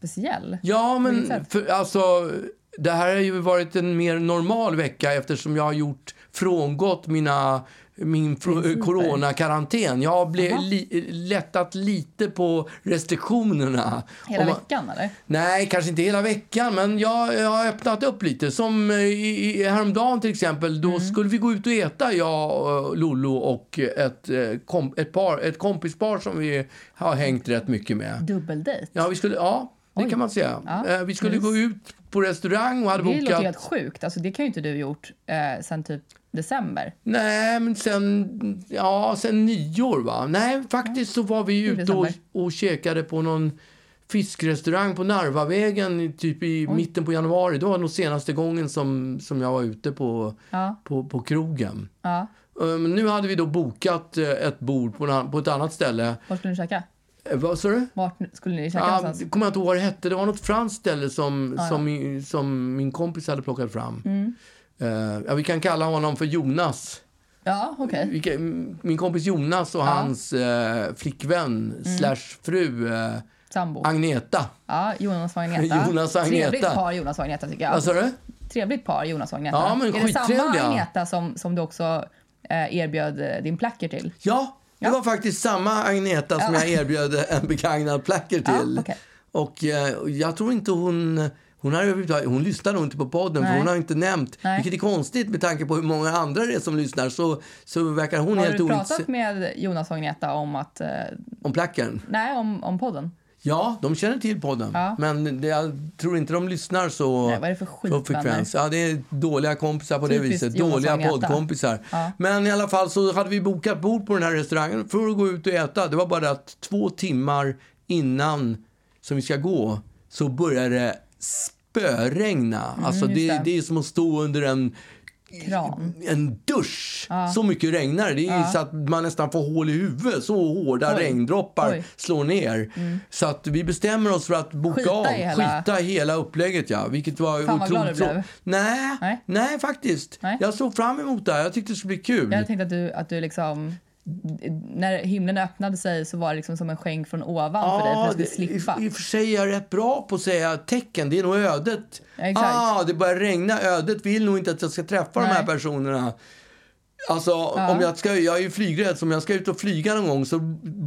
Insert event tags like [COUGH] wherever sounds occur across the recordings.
Speciell. Ja, men för, alltså, det här har ju varit en mer normal vecka eftersom jag har gjort frångått mina min coronakarantän. Jag har ble, li, lättat lite på restriktionerna. Hela man- veckan eller? Nej, kanske inte hela veckan, men jag, jag har öppnat upp lite. Som eh, i, i, häromdagen till exempel, då Mm. skulle vi gå ut och äta, jag, Lollo och ett, eh, kom, ett, par, ett kompispar som vi har hängt rätt mycket med. Dubbeldejt? Ja, vi skulle, ja det Oj. kan man säga. Ja, Eh, vi skulle mys. gå ut på restaurang och hade Det låter bokat... helt sjukt. Alltså, det kan ju inte du gjort eh, sen typ december. Nej, men sen, ja, sen nyår va? Nej, faktiskt så var vi Det ute och, och käkade på någon fiskrestaurang på Narvavägen typ i mitten på januari. Det var nog senaste gången som, som jag var ute på, Ja. på, på krogen. ja. Men nu hade vi då bokat eh, ett bord på, på ett annat ställe. Var skulle ni käka? Eh, Vad sa du? Vart skulle ni käka Ja, någonstans? det kommer jag inte ihåg vad det hette. Det var något franskt ställe som, Ja, ja. som, min- som min kompis hade plockat fram. Mm. Eh, ja, vi kan kalla honom för Jonas. Ja, kan- Min kompis Jonas och Ja. Mm. hans eh, flickvän slash fru eh, Sambo. Agneta. Ja, Jonas och Agneta. Jonas och Agneta. Trevligt par, Jonas och Agneta, tycker jag. Vad sa du? Trevligt par, Jonas och Agneta. Ja, men är det samma. Agneta som, som du också erbjöd din placker till? Ja, det Ja. var faktiskt samma Agneta som Ja. jag erbjöd en begagnad placker till. Okej. Och eh, jag tror inte hon... Hon, har, hon lyssnar nog inte på podden, för Nej. hon har inte nämnt. Nej. Vilket är konstigt med tanke på hur många andra det är som lyssnar. Så, så verkar hon Har helt du pratat med Jonas och Agneta om att... Eh, om plackern. nej, om, om podden? Ja, de känner till podden. Ja. Men det, jag tror inte de lyssnar så... Nej, vad är det för så frekvens. Ja, det är dåliga kompisar på det Typiskt viset. Jonas och Dåliga poddkompisar. Ja. Men i alla fall så hade vi bokat bord på den här restaurangen för att gå ut och äta. Det var bara att två timmar innan som vi ska gå så börjar det spöregna. alltså Mm, just det, det. det är som att stå under en Kran. en dusch. Så mycket regnar det. Är så att man nästan får hål i huvudet. Så hårda Oj. regndroppar Oj. Mm. slår ner. Så att vi bestämmer oss för att boka Skita av. i hela- Skita i hela upplägget, ja. Vilket var Fan, vad glad du blev. Nej, nej, Nej. faktiskt. Nej. Jag såg fram emot det här. Jag tyckte det skulle bli kul. Jag hade tänkt att du, att du liksom... När himlen öppnade sig så var det liksom som en skänk från ovan för dig för att du skulle det- slippa. I, I och för sig är jag rätt bra på att säga tecken. Det är nog ödet. Ja. Ah, det börjar regna. Ödet vill nog inte att jag ska träffa de här Nej. personerna. Alltså, om jag, ska, jag är ju flygrädd, så om jag ska ut och flyga någon gång så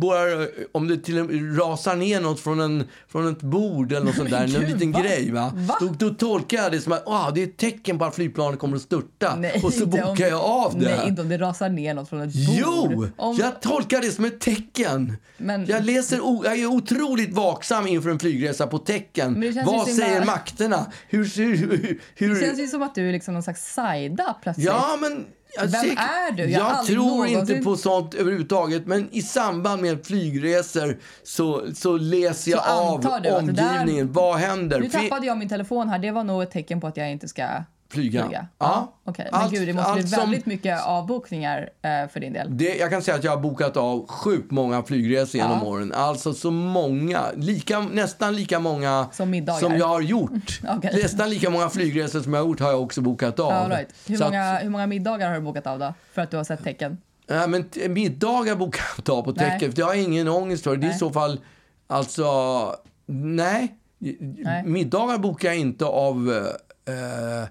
börjar, om det till och med rasar ner något från, en, från ett bord eller något sånt där, [LAUGHS] en gud, liten va? grej va? Va? Då, då tolkar jag det som att ah, det är ett tecken på att flygplanet kommer att störta. Nej, och så bokar om- jag av det. Nej, inte om det rasar ner något från ett bord. Jo! Om, Jag tolkar det som ett tecken. Men- Jag, läser jag är otroligt vaksam inför en flygresa på tecken. Vad säger makterna? Hur... hur, hur Det känns ju som att du är liksom någon slags Saida plötsligt. ja, men... jag Vem säkert- är du? Jag Jag, tror inte någonsin- på sånt överhuvudtaget. Men i samband med flygresor så, så läser jag Så av det där- omgivningen. Vad händer? Nu tappade jag min telefon här. Det var nog ett tecken på att jag inte ska Flyga. flyga. Ja. Okej. Men Allt- gud, det måste bli allt som- väldigt mycket avbokningar eh, för din del. Det, jag kan säga att jag har bokat av sjukt många flygresor genom Ja. åren. Alltså så många, lika, nästan lika många Som middagar. som jag har gjort. [LAUGHS] Okej. Nästan lika många flygresor som jag har gjort har jag också bokat av. All right. hur, Så många, Att, hur många middagar har du bokat av då? För att du har sett tecken? ja, men middagar bokar jag inte av på Nej. täcket. Det har jag ingen ångest för. Det är i Nej. så fall, alltså, nej. Nej. Middagar bokar jag inte av eh,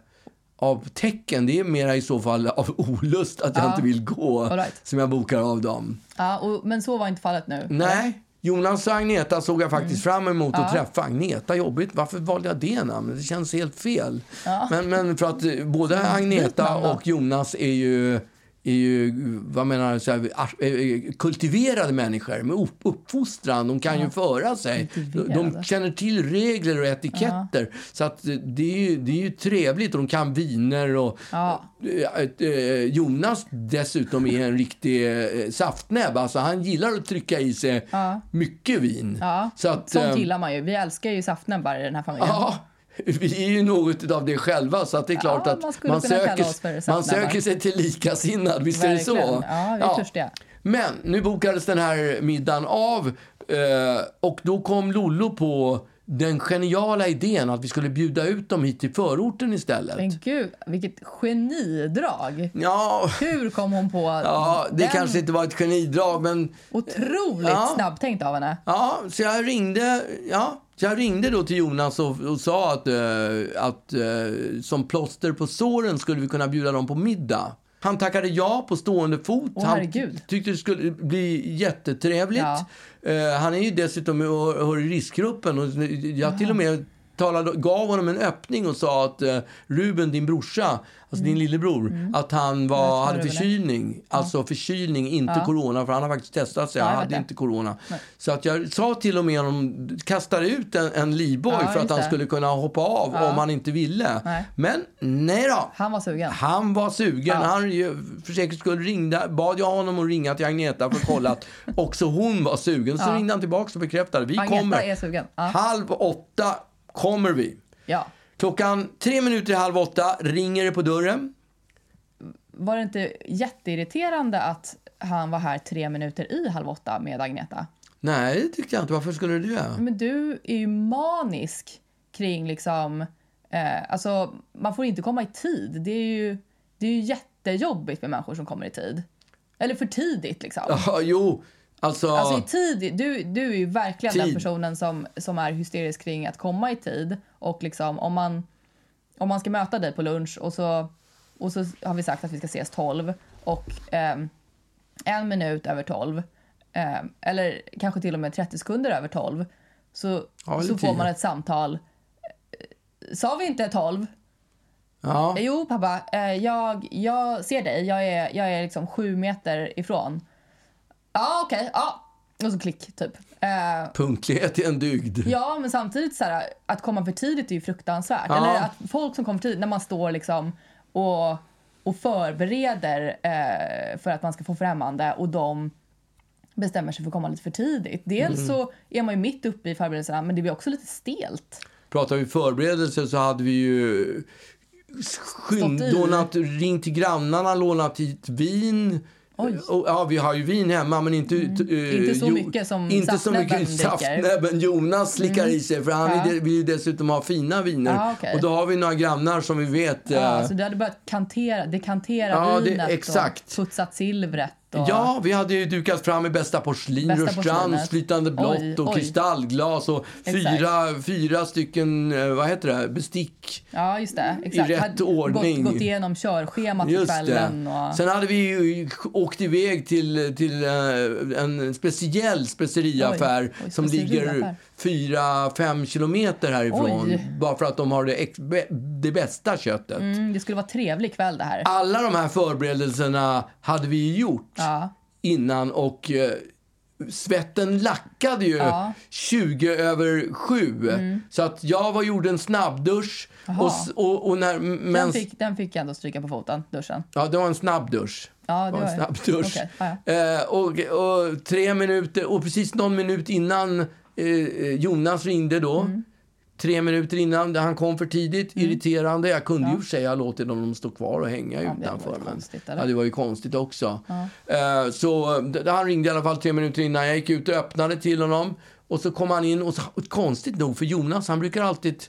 av tecken. Det är mera i så fall av olust att jag Ja. inte vill gå right. som jag bokar av dem. Ja, och, men så var inte fallet nu? Nej, Jonas och Agneta såg jag faktiskt Mm. fram emot att träffa. Agneta, jobbigt. Varför valde jag det namnet? Det känns helt fel. Men, men för att eh, både Agneta namn då. och Jonas är ju, är ju vad menar så här, ar- eh, kultiverade människor med upp- uppfostran. De kan ju föra sig. De, känner till regler och etiketter. Så att eh, det är, ju, det är ju trevligt och de kan viner och Ja. Eh, eh, Jonas dessutom är en riktig eh, saftnäbb. Alltså han gillar att trycka i sig mycket vin. Ja, Så att, sånt eh, gillar man ju. Vi älskar ju saftnäbbar i den här familjen. Ja, [LAUGHS] vi är ju något av det själva, så att det är klart Ja, att man man söker, man söker sig till likasinnad. Visst är det Verkligen. så? Ja, vi är törstiga. Men nu bokades den här middagen av eh, och då kom Lollo på den geniala idén att vi skulle bjuda ut dem hit till förorten istället. Men gud, vilket genidrag. Ja, Hur kom hon på ja, det den? kanske inte var ett genidrag, men Otroligt Ja. snabbtänkt av henne. Ja, så jag ringde, ja, så jag ringde då till Jonas och, och sa att, eh, att eh, som plåster på såren skulle vi kunna bjuda dem på middag. Han tackade ja på stående fot. Åh, han tyckte det skulle bli jättetrevligt. Ja. Eh, han är ju dessutom hör, i riskgruppen. Och jag till och med talade, gav honom en öppning och sa att eh, Ruben, din brorsa, alltså din lillebror, att han var, Mm. hade förkylning. Alltså förkylning, inte Ja. corona, för han har faktiskt testat sig. Ja, han hade inte corona. Så att jag sa till och med honom, kastade ut en, en livboj Ja, för att han det. skulle kunna hoppa av Ja. om han inte ville. Nej. Men nej då. Han var sugen. Han var sugen. Ja. Han för säkerhets skull ringde, bad jag honom att ringa till Agneta för att kolla att [LAUGHS] också hon var sugen. Så Ja. ringde han tillbaka och bekräftade. Vi Agneta kommer. Ja. Halv åtta kommer vi. ja. Klockan tre minuter i halv åtta ringer det på dörren. Var det inte jätteirriterande att han var här tre minuter i halv åtta med Agneta? Nej, det tyckte jag inte. Varför skulle du det? Men du är ju manisk kring liksom... Eh, alltså, man får inte komma i tid. Det är ju, det är ju jättejobbigt med människor som kommer i tid. Eller för tidigt liksom. [LAUGHS] Ja, jo, alltså... Alltså i tid, du, du är ju verkligen den Tid. personen som, som är hysterisk kring att komma i tid. Och liksom om man, om man ska möta dig på lunch och så, och så har vi sagt att vi ska ses 12 och ehm, en minut över 12 ehm, eller kanske till och med 30 sekunder över 12 så, Ja, så får 10. man ett samtal. Eh, Sa vi inte 12? ja. Jo pappa, eh, jag, jag ser dig. Jag är, jag är liksom sju meter ifrån. Ja okej, ja. Och så klick typ. Eh, Punktlighet är en dygd. Ja, men samtidigt så här, att komma för tidigt är ju fruktansvärt. Ja. Eller att folk som kommer för tidigt, när man står liksom och, och förbereder eh, för att man ska få främmande och de bestämmer sig för att komma lite för tidigt. Dels Mm. så är man ju mitt uppe i förberedelserna, men det blir också lite stelt. Pratar vi förberedelser så hade vi ju skyn- Stått i. lånat, ringt till grannarna, lånat hit vin. Och, ja, vi har ju vin hemma, men inte... eh, Inte så mycket som Inte så saftnäbben mycket dricker. saftnäbben Jonas slickar i sig, för han Ja. vill ju dessutom ha fina viner. Ja, okej. Och då har vi några grannar som vi vet... Ja, eh, så du hade börjat kantera, dekantera Ja, det- vinet exakt. och putsat silvret. Och, Ja, vi hade ju dukat fram i bästa porslin, Bästa Rörstrands flytande blått och oj. kristallglas och Exakt. fyra, fyra stycken, eh, vad heter det, bestick. Ja, just det. Exakt. rätt Hade ordning. Gått, gått igenom körschemat Just kvällen. det. Och... Sen hade vi ju åkt iväg till, till eh, en speciell speceriaffär som ligger speceriaffär. fyra, fem kilometer härifrån. Oj. Bara för att de har det, det bästa köttet. Mm, det skulle vara trevlig kväll det här. Alla de här förberedelserna hade vi gjort Ja. innan och eh, svetten lackade ju Ja. Mm. 20 över 7. Så att jag var gjorde en snabbdusch och, och, och när... Men, Den, fick, den fick jag ändå stryka på foten, duschen. Ja, det var en snabbdusch. Ja, det var en snabbdusch. okej, ja, Eh, och, och tre minuter, och precis någon minut innan eh, Jonas ringde då. Mm. Tre minuter innan, han kom för tidigt, irriterande. Jag kunde ju för sig ha låtit dem stå kvar och hänga hade utanför. Men, ja, det var ju konstigt också. Eh, så han ringde i alla fall tre minuter innan. Jag gick ut och öppnade till honom. Och så kom han in och, så, och konstigt nog för Jonas, han brukar alltid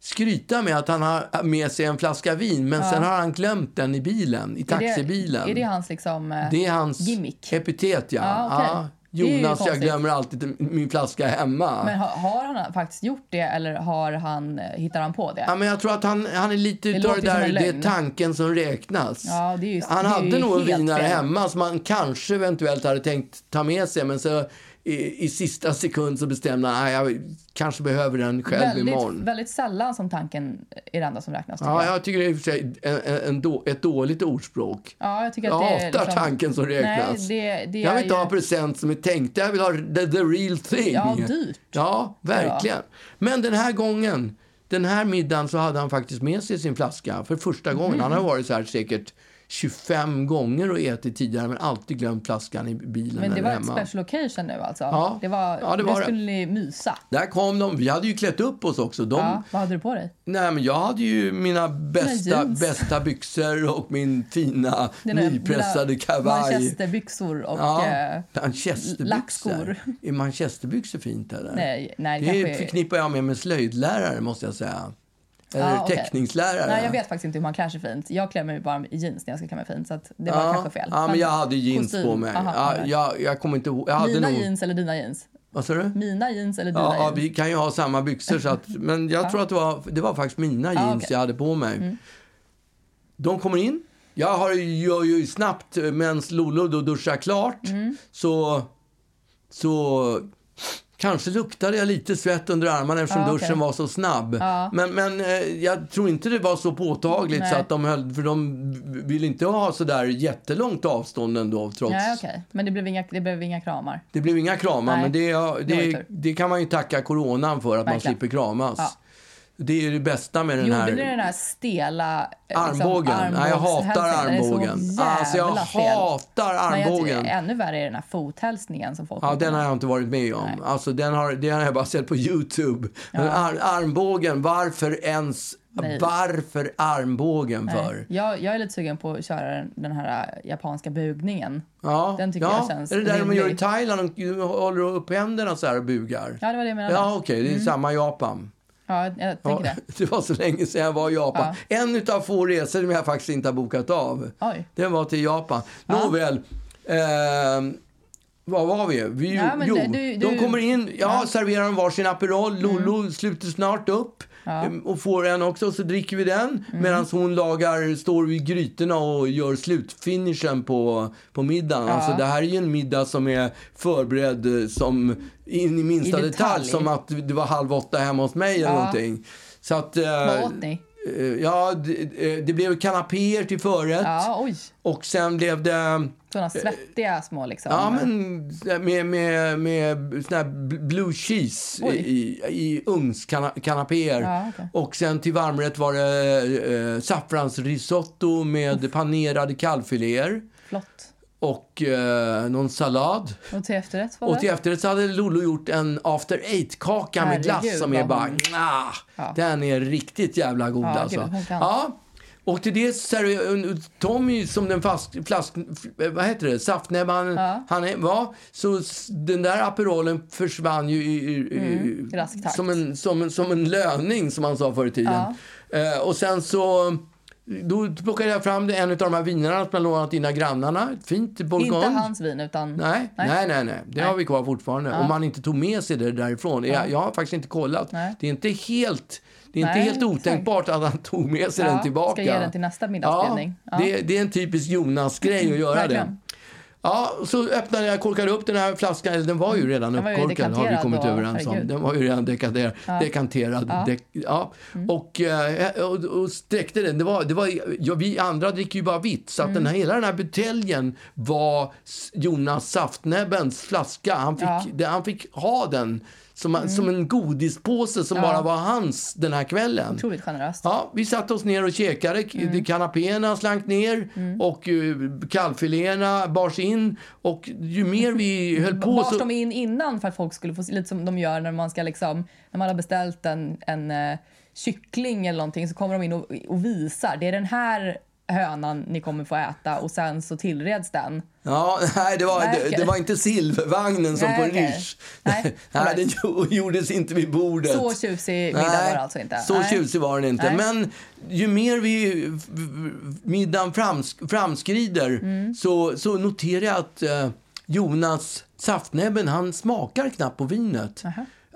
skryta med att han har med sig en flaska vin, men sen har han glömt den i bilen, i Är taxibilen. det, är det hans liksom... eh, Det är hans Gimmick. epitet, ja. Ja, okej. ja. Jonas, jag glömmer alltid min flaska hemma. Men har, har han faktiskt gjort det eller har han, eh, hittar han på det? Ja, men jag tror att han, han är lite Det utav det där, det är tanken som räknas. Ja, det är ju- han hade nog en vinare fel. hemma som han kanske eventuellt hade tänkt ta med sig, men så i, i sista sekund så bestämde han att jag kanske behöver den själv väldigt, imorgon. väldigt sällan som tanken är det enda som räknas. Ja, jag. jag tycker det är i och för sig en, en, då, ett dåligt ordspråk. Ja, jag tycker Jag att det hatar liksom- tanken som räknas. Nej, det, det Jag vill inte ju... ha present som är tänkt. Jag vill ha the, the real thing. Ja, dyrt. Ja, verkligen. Men den här gången, den här middagen, så hade han faktiskt med sig sin flaska för första gången. Han har Mm. varit så här säkert 25 gånger och ätit tidigare men alltid glömt flaskan i bilen Men det var ett hemma. special occasion nu alltså? Ja. Det var, Ja, det var det. skulle ni mysa? Där kom de. Vi hade ju klätt upp oss också. De, Ja, vad hade du på dig? Nej, men jag hade ju mina bästa, jeans. bästa byxor och min fina Dina- nypressade kavaj. Manchesterbyxor och... Ja, eh, manchesterbyxor. lackskor. Är manchesterbyxor fint eller? nej, nej, det Det kanske... förknippar jag med med slöjdlärare måste jag säga. Eller Ja, okej. teckningslärare. Nej, jag vet faktiskt inte hur man klär sig fint. Jag klär mig bara i jeans när jag ska klä mig fint, så det var ja, kanske fel. Ja, men jag hade jeans kostym, på mig. aha, ja, ja. jag, jag kommer inte. Jag hade Mina nog... jeans eller dina jeans? Vad sa du? Mina jeans eller dina Ja, ja, jeans? vi kan ju ha samma byxor. Så att, [LAUGHS] men jag tror att det var, det var faktiskt mina jeans. Mm. jag hade på mig. De kommer in. Jag har, gör ju snabbt, medan Lolo då duschar klart, Mm. så, så kanske luktade jag lite svett under armarna eftersom Ja, okej. duschen var så snabb. Ja. Men, men eh, jag tror inte det var så påtagligt Nej. så att de höll, för de vill inte ha så där jättelångt avstånd ändå trots. Nej, okej. Men det blev, inga, det blev inga kramar? Det blev inga kramar, Nej, men det, det det, det kan man ju tacka coronan för, att man Verkligen. slipper kramas. Ja. Det är det bästa med den Gjorde här... ni den här stela... eh, liksom, Armbågen. Nej, jag hatar? Den armbågen. så Alltså, jag hatar Men jag armbågen. tycker ännu värre är den här fothälsningen som folk Ja, den har jag inte varit med om. Nej. Alltså, den har, det har jag bara sett på Youtube. Men ar, armbågen, varför ens... Nej. Varför armbågen för? Jag, jag är lite sugen på att köra den, den här japanska bugningen. Ja, Den tycker ja. jag känns Är det där de gör i rimlig. Thailand? De håller upp händerna så här och bugar. Ja, det var det jag menade. Ja, okej. det är Mm. samma Japan. Ja, jag Ja, tänker det. [LAUGHS] det var så länge sedan jag var i Japan. En av få resor som jag faktiskt inte har bokat av. Oj. Den var till Japan. Nåväl. Eh, var var vi? vi Ja, jo, du- de du- kommer in, ja, Ja. Mm. serverar de varsin Aperol. Lollo sluter snart upp Ja. eh, och får en också, så dricker vi den. Mm. Medan hon lagar, står vid grytorna och gör slutfinishen på, på middagen. Ja. Alltså, det här är ju en middag som är förberedd eh, som in i minsta I detalj. detalj. Som att det var halv åtta hemma hos mig eller Ja. någonting. Så att... eh, Vad åt ni? Eh, Ja, det, eh, det blev kanapéer till förrätt. Ja. Och sen blev det... Såna svettiga små liksom. Ja, men med, med, med sån här blue cheese Oj. i, i ugnskanapéer. Ja, okej. Och sen till varmrätt var det eh, saffransrisotto med panerade kalvfiléer. Flott. Och eh, någon sallad. Och till efterrätt Och till efterrätt så hade Lolo gjort en after eight-kaka med glass som är bara... hon- Ah, Ja. Den är riktigt jävla god Ja, alltså. gud. Ja. Och till det serverar Tommy som den fast, flask, vad heter det, saftnäbban Ja. han var. Så den där Aperolen försvann ju i, i, Mm, i som, en, som, en, som en löning som man sa förr i tiden. Eh, och sen så då plockade jag fram det, en av de här vinerna som jag lånat in av grannarna. Ett fint bourgogne. Inte hans vin, utan... Nej, nej, nej, nej. Det Nej. har vi kvar fortfarande. Om man inte tog med sig det därifrån. Jag, jag har faktiskt inte kollat. Nej. Det är inte helt, det är inte helt exakt. otänkbart att han tog med sig Ja, den tillbaka. ska ge den till nästa middagsbjudning. Ja, Ja. Det, det är en typisk Jonas-grej att göra det. Ja, så öppnade jag, korkade upp den här flaskan. Eller den var ju redan Den uppkorkad har vi kommit då, överens om. Den var ju redan dekaderad, dekanterad. Ja. Dek, ja. Mm. Och, eh, och, och sträckte den. Det var, det var, ja, vi andra dricker ju bara vitt. Så att Mm. den här, hela den här buteljen var Jonas Saftnäbbens flaska. Han fick, Ja. Mm. det, han fick ha den som, som en godispåse som Ja. bara var hans den här kvällen. Otroligt generöst. Ja, vi satte oss ner och käkade. Mm. Kanapéerna slank ner Mm. och uh, kalvfiléerna bars in. Och ju mer vi [LAUGHS] höll på Bars så... de in innan för att folk skulle få lite som de gör när man ska liksom, när man har beställt en, en eh, kyckling eller någonting så kommer de in och, och visar. Det är den här hönan ni kommer få äta och sen så tillreds den. Ja, nej, det var, Nej, det, det var inte silvervagnen som Nej, på okej. Riche. Nej, nej, det gjo- gjordes inte vid bordet. Så tjusig middag var det alltså inte. Så Nej. tjusig var den inte. Nej. Men ju mer vi middagen frams, framskrider Mm. så, så noterar jag att eh, Jonas Saftnäbben, han smakar knappt på vinet.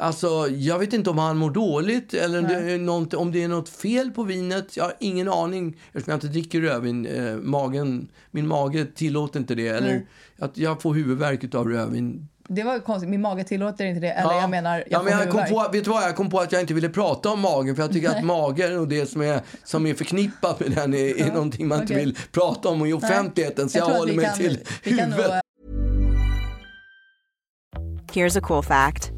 Alltså, jag vet inte om han mår dåligt eller om det, är något, om det är något fel på vinet. Jag har ingen aning eftersom jag inte dricker rödvin. Eh, magen, min mage tillåter inte det. Eller att jag får huvudvärk av rödvin Det var konstigt, min mage tillåter inte det. Eller jag menar, jag ja, men jag kom på, vet du vad, jag kom på att jag inte ville prata om magen för jag tycker att magen och det som är, som är förknippat med den är, är någonting man inte okej. vill prata om i offentligheten. Så jag, att håller mig kan- till huvudet. Here's a cool fact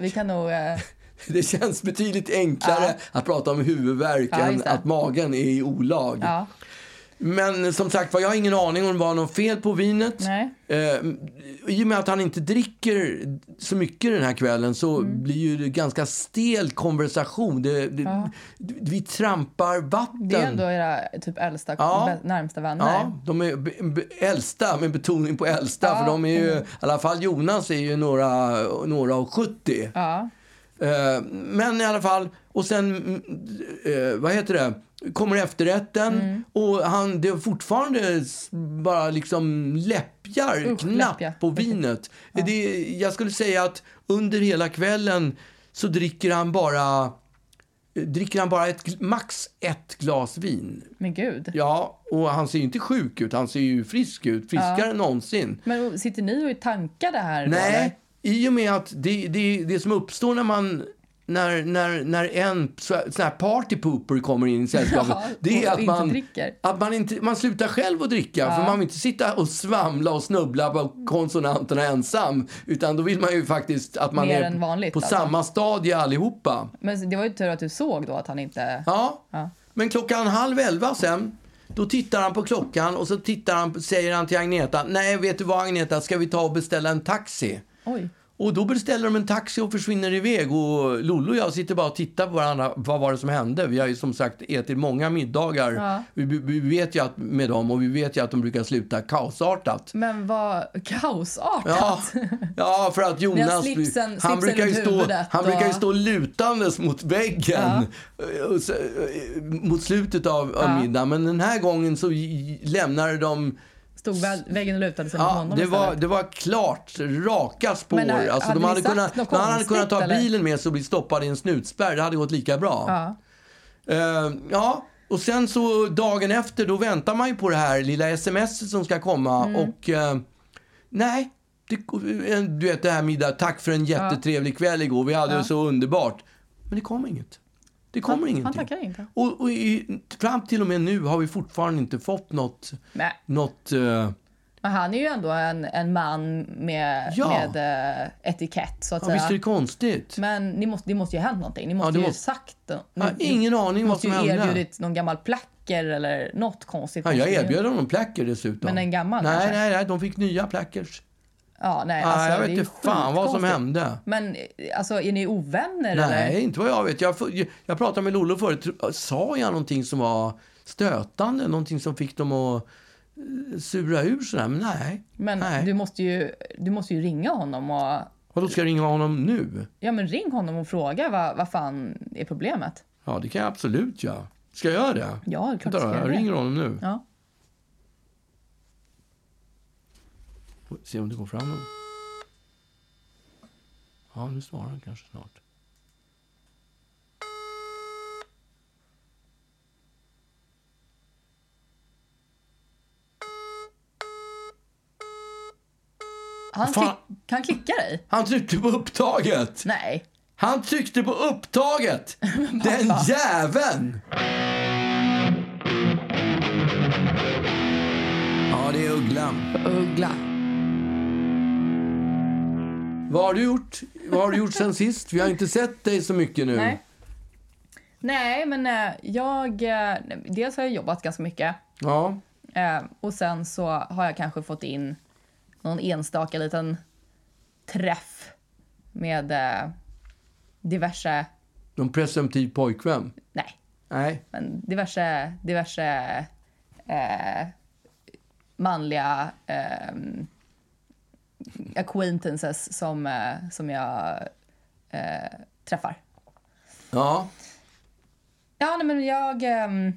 Vi kan nog... eh, [LAUGHS] Det känns betydligt enklare att prata om huvudvärk Ja, än att magen är i olag. Ja. Men som sagt var, jag har ingen aning om det var något fel på vinet. Nej. Eh, I och med att han inte dricker så mycket den här kvällen så Mm. blir ju det ganska stel konversation. Det, det, Vi trampar vatten. Det är ändå era typ äldsta, Ja. närmsta vänner. Ja, de är äldsta, med betoning på äldsta. Ja. För de är ju, i alla fall Jonas är ju några, några och 70. Ja. Eh, men i alla fall, och sen, mm, eh, vad heter det, kommer efterrätten Mm. och han, det är fortfarande bara liksom läppjar Usch, knappt läppja. på vinet. Det, jag skulle säga att under hela kvällen så dricker han bara dricker han bara ett, max ett glas vin. Men gud. Ja, och han ser ju inte sjuk ut, han ser ju frisk ut, friskare än någonsin. Men sitter ni och är tankade här då? Nej, i och med att det, det, det som uppstår när man när, när, när en så- sån här party pooper kommer in i sällskapet, Ja, det är att man, dricker. att man, inte, man slutar själv att dricka. För man vill inte sitta och svamla och snubbla på konsonanterna ensam. Utan då vill man ju faktiskt att man Mer är vanligt, på alltså. samma stadie allihopa. Men det var ju tur att du såg då att han inte... Ja. Ja. Men klockan halv elva sen, då tittar han på klockan och så tittar han, säger han till Agneta, nej vet du vad Agneta, ska vi ta och beställa en taxi? Oj. Och då beställer de en taxi och försvinner iväg. Och Lollo och jag sitter bara och tittar på varandra. Vad var det som hände? Vi har ju som sagt ätit många middagar. Ja. Vi, vi- vet ju att, med dem och vi vet ju att de brukar sluta kaosartat. Men vad kaosartat. Ja, ja, för att Jonas... slipsen- han, brukar ju stå, huvudet han och- brukar ju stå lutandes mot väggen och så, eh, mot slutet av, av Ja. middagen. Men den här gången så lämnade de... Stod väggen och lutade sig mot Ja, honom det var, det var klart, raka spår. Men, äh, alltså, hade de hade kunnat, man hade kunnat ta eller? bilen med sig och bli stoppad i en snutspärr. Det hade gått lika bra. Ja. Eh, ja, och sen så dagen efter då väntar man ju på det här lilla sms som ska komma Mm. och eh, nej, det, eh, du vet det här middag, tack för en jättetrevlig kväll igår, vi hade det så underbart. Men det kom inget. Det kommer Han- ingenting. han tackar inte. Och, och i, fram till och med nu har vi fortfarande inte fått något, Nej. något eh, Men han är ju ändå en, en man med, Ja. med eh, etikett, så att ja, visst är säga. det konstigt? Men ni måste, det måste ju ha hänt någonting. Ni måste det ju måste- sagt... Ni, har ingen aning ni vad måste som ju hände. erbjudit någon gammal placker eller något konstigt. Ja, jag måste ni ju- erbjöd honom placker dessutom. Men en gammal nej, kanske? nej, nej, de fick nya plackers. Ja, nej, Ah, alltså, jag det vet inte fan vad som hände. Men alltså, är ni ovänner Nej, eller? inte vad jag vet. Jag, jag pratade med Lollo förut. Sa jag någonting som var stötande? Någonting som fick dem att eh, sura ur sådär? Men nej. Men nej. du måste, ju, du måste ju ringa honom och... Vadå, ska jag ringa honom nu? Ja, men ring honom och fråga vad, vad fan är problemet. Ja, det kan jag absolut göra. Ska jag göra det? Ja, det är klart Vänta jag det. ringer honom nu. Ja. Får Se om det går fram. Ja, nu svarar han kanske snart. Han, klick, kan klicka dig? Han tryckte på upptaget! Nej. Han tryckte på upptaget! [LAUGHS] Den jäveln! Ja, det är Ugglan. Uggla. Vad har du gjort? Vad har du gjort sen sist? Vi har inte sett dig så mycket nu. Nej. Nej, men eh, jag... Eh, dels har jag jobbat ganska mycket. Ja. Eh, och sen så har jag kanske fått in någon enstaka liten träff med diverse... Någon presumtiv pojkvän? Nej, Nej. men diverse, diverse eh, manliga eh, acquaintances som, eh, som jag eh, träffar. Ja. Ja, nej, men jag... ehm,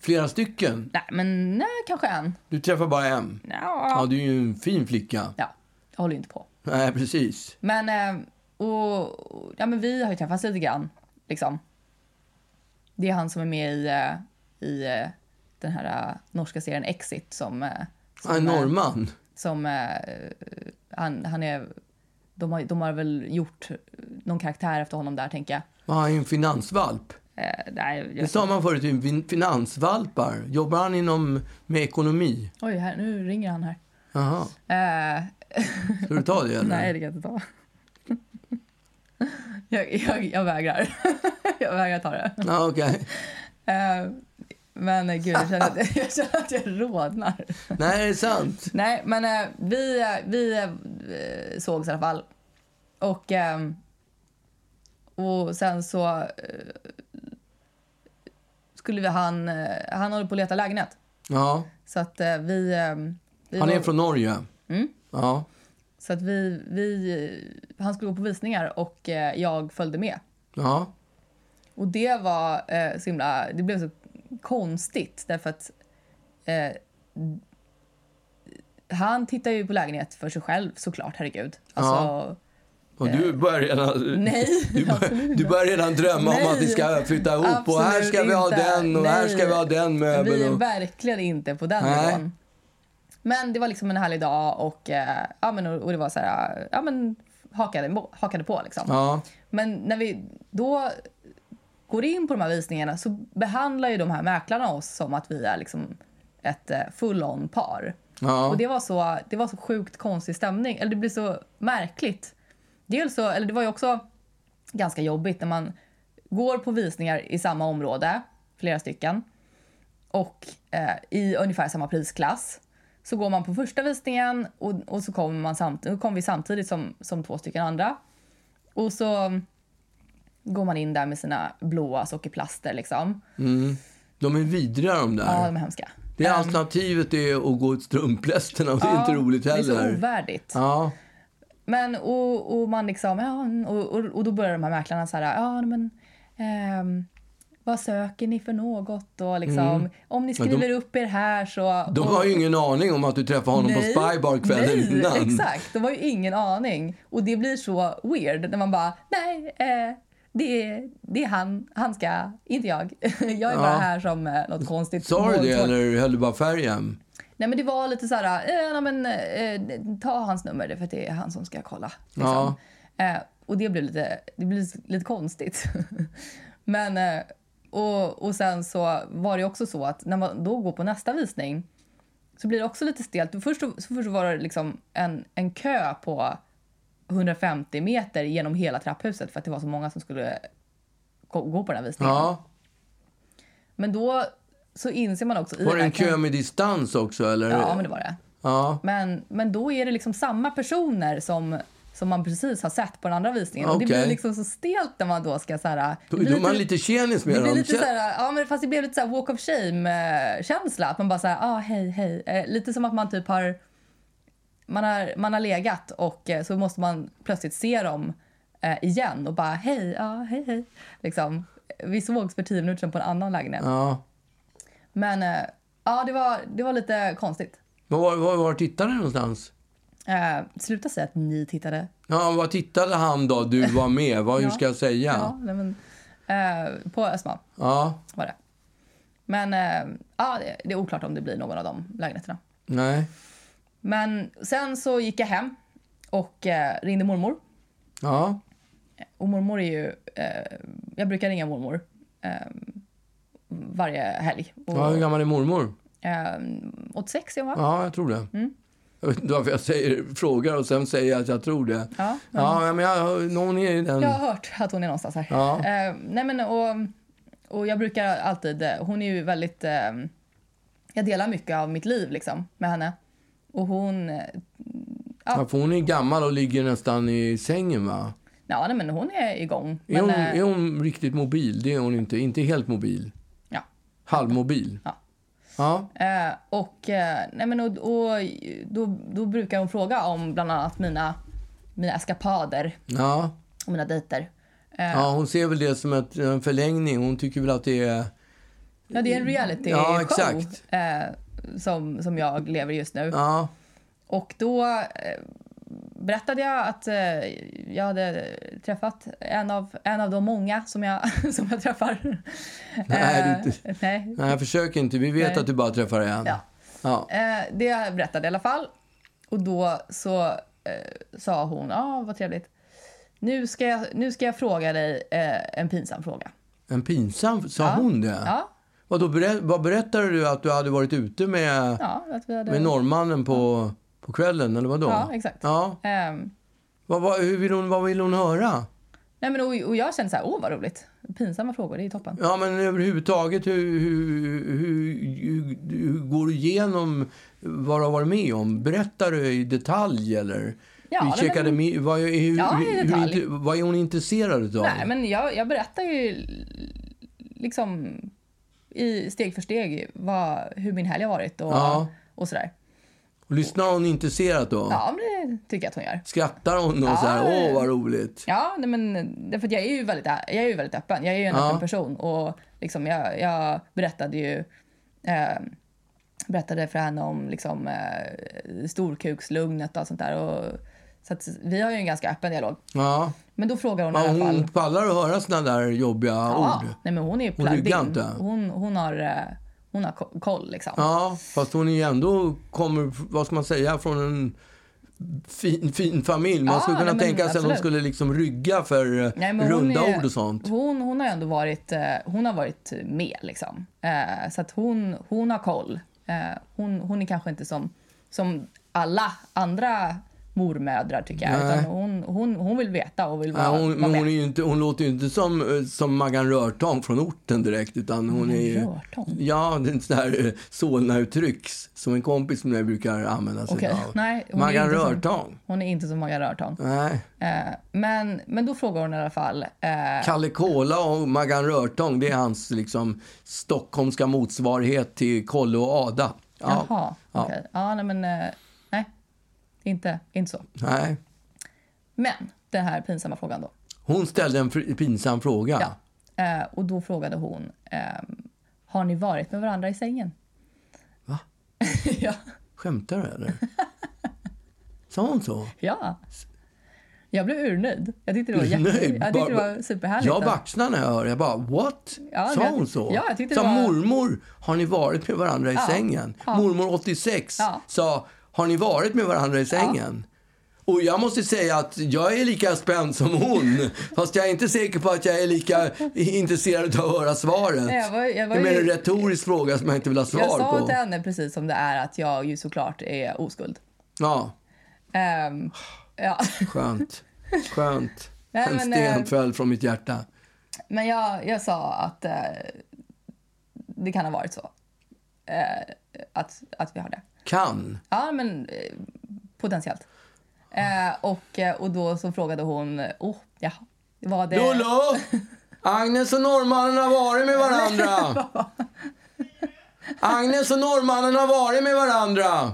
Flera stycken? nej, men nej, kanske en. Du träffar bara en? Ja, Ja, du är ju en fin flicka. ja, jag håller inte på. Nej, precis. Men, eh, och, ja, men vi har ju träffats lite grann. Liksom. Det är han som är med i, eh, i eh, den här norska serien Exit som... som, eh, norrman. Som eh, han, han är... De har, de har väl gjort någon karaktär efter honom där, tänker jag. Ja, Han en finansvalp. Eh, nej, Det jag sa man förut, finansvalpar. Jobbar han inom med ekonomi? oj, här, nu ringer han här. Jaha. Eh, Ska du ta det [LAUGHS] eller? nej, det kan jag inte ta. [LAUGHS] jag, jag, jag vägrar. [LAUGHS] jag vägrar ta det. Ja, okej. Men eh, gud, jag känner, att, jag [LAUGHS] känner att jag rodnar. Nej, det är sant. Nej, men eh, vi, eh, vi sågs i alla fall. Och, eh, och sen så skulle vi, han, han håller på att leta lägenhet. Ja. Så att vi... eh, vi Han är var- från Norge. Mm. Ja. Så att vi, vi, han skulle gå på visningar och jag följde med. Ja. Och det var eh, så himla... Det blev så konstigt därför att eh, han tittar ju på lägenhet för sig själv såklart, herregud. Alltså, Och du börjar redan... Nej, Du, bör, du börjar redan drömma om Nej. att ni ska flytta ihop och här ska vi ha inte. den och här Nej. ska vi ha den Vi möbeln. är Och... verkligen inte på den Nej. nivån. Men det var liksom en härlig dag och, eh, ja, men, och det var så här, ja men hakade, hakade på liksom. Ja. Men när vi då går in på de här visningarna så behandlar ju de här mäklarna oss som att vi är liksom ett eh, full-on par. Ja. Och det var, så, det var så sjukt konstig stämning. Eller det blev så märkligt. Dels så, eller det var ju också ganska jobbigt när man går på visningar i samma område, flera stycken, och eh, i ungefär samma prisklass. Så går man på första visningen och, och så kommer, man samt, då kommer vi samtidigt som, som två stycken andra. Och så går man in där med sina blåa sockerplaster liksom. De är vidriga de där. Ja, de är hemska. det är alternativet är att gå åt strumplästerna och det är inte roligt Det är så heller. ovärdigt. Ja. Men och, och man liksom, ja, och, och, och då börjar de här mäklarna så här, ja men ehm, vad söker ni för något och liksom, om ni Mm. Ja, de- skriver upp er här så... De har ju ingen aning om att du träffade honom på Spybar kvällen nej, innan. exakt. De har ju ingen aning. Och det blir så weird när man bara, nej, eh, det, är, det är han, han ska, inte jag. [LAUGHS] Jag är bara Ja. här som eh, något konstigt. Sa du det eller höll du bara färgen? Nej men det var lite så här, eh, men, eh, ta hans nummer för det är han som ska kolla. Liksom. Eh, och det blev lite, det blev lite konstigt. [LAUGHS] men, eh, och, och sen så var det också så att när man då går på nästa visning så blir det också lite stelt. Först, så, först var det liksom en, en kö på 150 meter genom hela trapphuset för att det var så många som skulle gå, på den här visningen. Ja. Men då så inser man också... Var det en kö med distans också eller? Ja, men det var det. Ja. Men, men då är det liksom samma personer som, som man precis har sett på den andra visningen. Och det blir liksom så stelt när man då ska så här... Då, är man lite tjenis med det dem. lite så här, ja men fast det blev lite så här walk of shame-känsla. Att man bara säger, ah, hej, hej. Eh, lite som att man typ har, man har, man har legat och eh, så måste man plötsligt se dem eh, igen och bara, hej, ja, hej, hej. Liksom, vi sågs för tio minuter sedan på en annan lägenhet. Ja. Men eh, ja, det var, det var lite konstigt. Var, var, var tittade ni någonstans? Eh, sluta säga att ni tittade. Ja, vad tittade han då? Du var med. Vad, hur [LAUGHS] Ja. ska jag säga? Ja, nej, men, eh, på Östman Ja. var det. Men eh, ja, det, det är oklart om det blir någon av de lägenheterna. Nej. Men sen så gick jag hem och eh, ringde mormor. Ja. Och mormor är ju... Eh, jag brukar ringa mormor eh, varje helg. Och, ja. Hur gammal är mormor? eh, 86 är hon va? Ja, jag tror det. Mm. Jag vet inte varför jag säger, frågar och sen säger att jag tror det. Ja, ja men jag, någon är i den... Jag har hört att hon är någonstans här. Ja. Eh, nej men och, och jag brukar alltid, eh, hon är ju väldigt, eh, jag delar mycket av mitt liv liksom med henne. Och hon, eh, Ja, för hon är gammal och ligger nästan i sängen va? ja nej, men hon är igång. Är Men, hon, eh, är hon riktigt mobil? Det är hon inte. Inte helt mobil. ja. Halvmobil. Ja. Ja. Eh, och eh, nej men och, och då, då brukar hon fråga om bland annat mina, mina eskapader Ja. och mina dejter. Eh, ja, hon ser väl det som ett, en förlängning. Hon tycker väl att det är... Ja, det är en reality Ja, exakt. eh, som, som jag lever just nu. Ja. Och då eh, berättade jag att eh, jag hade träffat en av, en av de många som jag, [LAUGHS] som jag träffar. Nej, Eh, inte- nej. Nej, försök inte. Vi vet Nej. att du bara träffar en. Ja. Ja. Eh, det berättade jag i alla fall. Och då så eh, sa hon, ja ah, vad trevligt. Nu ska, jag, nu ska jag fråga dig eh, en pinsam fråga. En pinsam... Sa Ja. hon det? Ja, Vad, då berä, vad berättade du att du hade varit ute med, ja hade... med norrmannen på, på kvällen? Eller vad då? Ja, exakt. Ja. Ehm, Vad, vad, hur vill hon, vad vill hon höra? nej men, och, och jag kände så här, åh vad roligt. Pinsamma frågor, det är toppen. Ja, men överhuvudtaget, hur, hur, hur, hur, går du igenom vad du har varit med om? Berättar du i detalj eller? Ja, Vi checkade men- vad, hur, Ja, i hur, vad är hon intresserad av? Nej, men jag, jag berättar ju liksom i steg för steg vad, hur min helg har varit och, Ja. och sådär. Och Lyssnar hon intresserat då? Ja, men det tycker jag att hon gör. Skrattar hon och Ja, så här, åh vad roligt? Ja, nej, men att jag är ju väldigt, jag är ju väldigt öppen. Jag är ju en Ja. öppen person och liksom jag, jag berättade ju eh, berättade för henne om liksom, eh, storkukslugnet och allt sånt där. Och, så att vi har ju en ganska öppen dialog. Ja. Men då frågar hon i Ja, alla fall. hon pallar att höra såna där jobbiga Ja, ord. nej, men hon är ju Hon plugged in. Hon, hon, har, eh, hon har ko- koll liksom. Ja, fast hon är ju ändå kommer, vad ska man säga, från en fin, fin familj. Man Ja, skulle kunna nej, tänka sig att hon skulle liksom rygga för eh, Nej, runda är- ord och sånt. Hon, hon har ändå varit, eh, hon har varit med liksom. Så att hon, hon har koll. Hon, hon är kanske inte som, som alla andra mormödrar tycker jag. Utan hon, hon, hon vill veta och vill vara, Ja, hon, vara med. hon, är inte, hon låter ju inte som, eh, som Maggan Rörtång från orten direkt. Utan hon är Rörtång? Ja, det är ett sånt här eh, Solna-uttryck som en kompis med mig brukar använda sig Okej, av. nej, hon är Maggan inte som- Rörtång. Hon är inte som Maggan Rörtång. Nej. Eh, men, men då frågar hon i alla fall. Eh, Kalle Kola och Maggan Rörtång, det är hans liksom, stockholmska motsvarighet till Kolle och Ada. Ja. Jaha, Ja. okej. Ja, nej men eh, nej. Inte, inte så. Nej. Men den här pinsamma frågan då. Hon ställde en pinsam fråga. Ja. Eh, och då frågade hon, ehm, har ni varit med varandra i sängen? Va? [LAUGHS] ja. Skämtar du eller? Sa hon så? ja. Jag blev urnöjd. Jag tyckte det var, jätte, jag tyckte det var superhärligt. Jag baxnar när jag hör. Jag bara, what? Ja, Sa hon så? ja, jag tyckte sa det var- mormor, har ni varit med varandra i Ja, sängen? ja. Mormor 86 Ja. sa, har ni varit med varandra i sängen? Och jag måste säga att jag är lika spänd som hon. [LAUGHS] fast jag är inte säker på att jag är lika intresserad av att höra svaret. Nej, jag var- jag var det är ju- en retorisk fråga som jag inte vill ha svar jag sa på. till henne precis som det är att jag ju såklart är oskuld. Ja, Ehm, ja. skönt. Skönt. [LAUGHS] Nej, en men, sten eh, föll från mitt hjärta. Men jag, jag sa att eh, det kan ha varit så. Eh, att, att vi har det. Kan. Ja, men eh, potentiellt. Eh, och, eh, och då så frågade hon, oh, ja, var det... Lollo! Agnes och norrmannen har varit med varandra. [LAUGHS] Agnes och norrmannen har varit med varandra.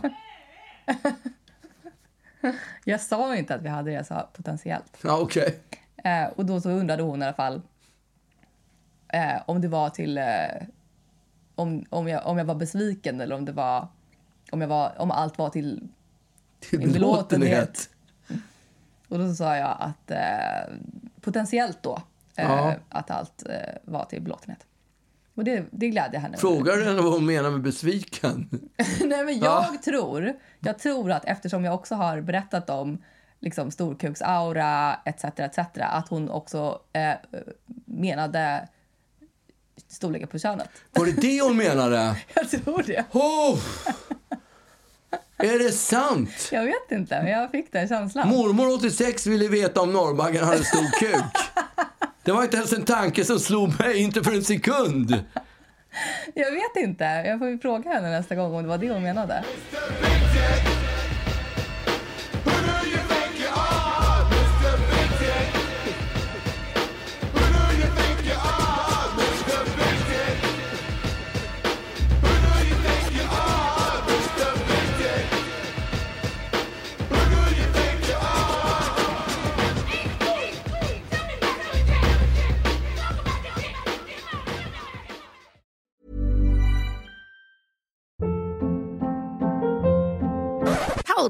[LAUGHS] Jag sa inte att vi hade det, jag sa potentiellt. Ja, okej. Eh, och då så undrade hon i alla fall eh, om det var till... Eh, om, om, jag, om jag var besviken eller om det var... Om, jag var, om allt var till Till Min belåtenhet. Och då sa jag att eh, potentiellt då eh, att allt eh, var till belåtenhet. Och det, det glädde henne. Frågar du henne vad hon menar med besviken? [LAUGHS] Nej, men jag Ja. tror, jag tror att eftersom jag också har berättat om liksom, storkuksaura etc. etc. att hon också eh, menade storleken på könet. Var det det hon menade? [LAUGHS] Jag tror det. Oh! Är det sant? Jag vet inte, men jag fick den känslan. Mormor 86 ville veta om norrbaggen hade stor kuk. Det var inte ens en tanke som slog mig, inte för en sekund. Jag vet inte. Jag får fråga henne nästa gång om det var det hon menade.